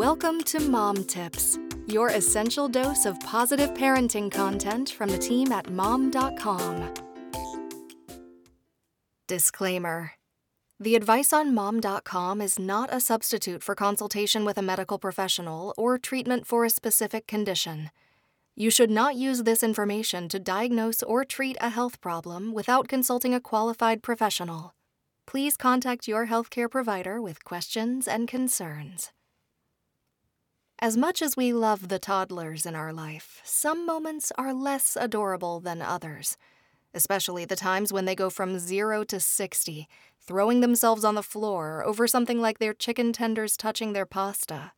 Welcome to Mom Tips, your essential dose of positive parenting content from the team at mom.com. Disclaimer The advice on mom.com is not a substitute for consultation with a medical professional or treatment for a specific condition. You should not use this information to diagnose or treat a health problem without consulting a qualified professional. Please contact your healthcare provider with questions and concerns. As much as we love the toddlers in our life, some moments are less adorable than others, especially the times when they go from zero to 60, throwing themselves on the floor over something like their chicken tenders touching their pasta.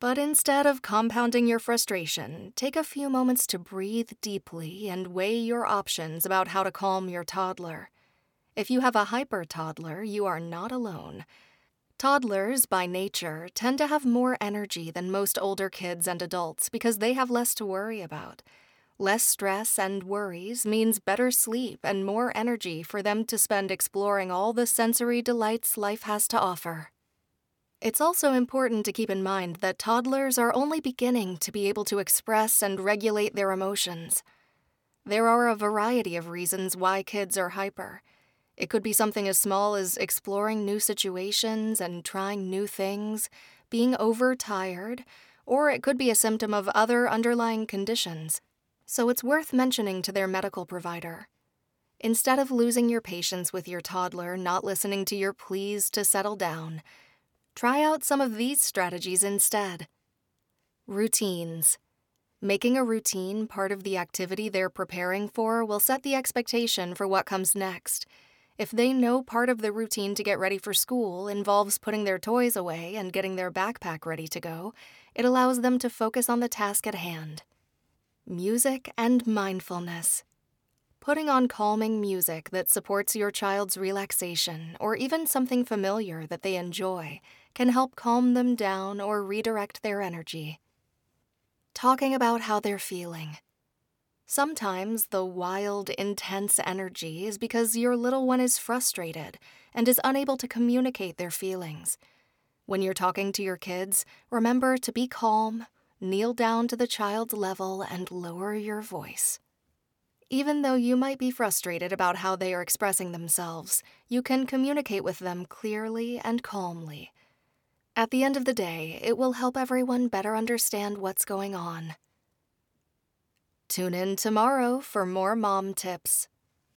But instead of compounding your frustration, take a few moments to breathe deeply and weigh your options about how to calm your toddler. If you have a hyper toddler, you are not alone. Toddlers, by nature, tend to have more energy than most older kids and adults because they have less to worry about. Less stress and worries means better sleep and more energy for them to spend exploring all the sensory delights life has to offer. It's also important to keep in mind that toddlers are only beginning to be able to express and regulate their emotions. There are a variety of reasons why kids are hyper. It could be something as small as exploring new situations and trying new things, being overtired, or it could be a symptom of other underlying conditions. So it's worth mentioning to their medical provider. Instead of losing your patience with your toddler not listening to your pleas to settle down, try out some of these strategies instead. Routines. Making a routine part of the activity they're preparing for will set the expectation for what comes next. If they know part of the routine to get ready for school involves putting their toys away and getting their backpack ready to go, it allows them to focus on the task at hand. Music and mindfulness. Putting on calming music that supports your child's relaxation or even something familiar that they enjoy can help calm them down or redirect their energy. Talking about how they're feeling. Sometimes the wild, intense energy is because your little one is frustrated and is unable to communicate their feelings. When you're talking to your kids, remember to be calm, kneel down to the child's level, and lower your voice. Even though you might be frustrated about how they are expressing themselves, you can communicate with them clearly and calmly. At the end of the day, it will help everyone better understand what's going on. Tune in tomorrow for more mom tips.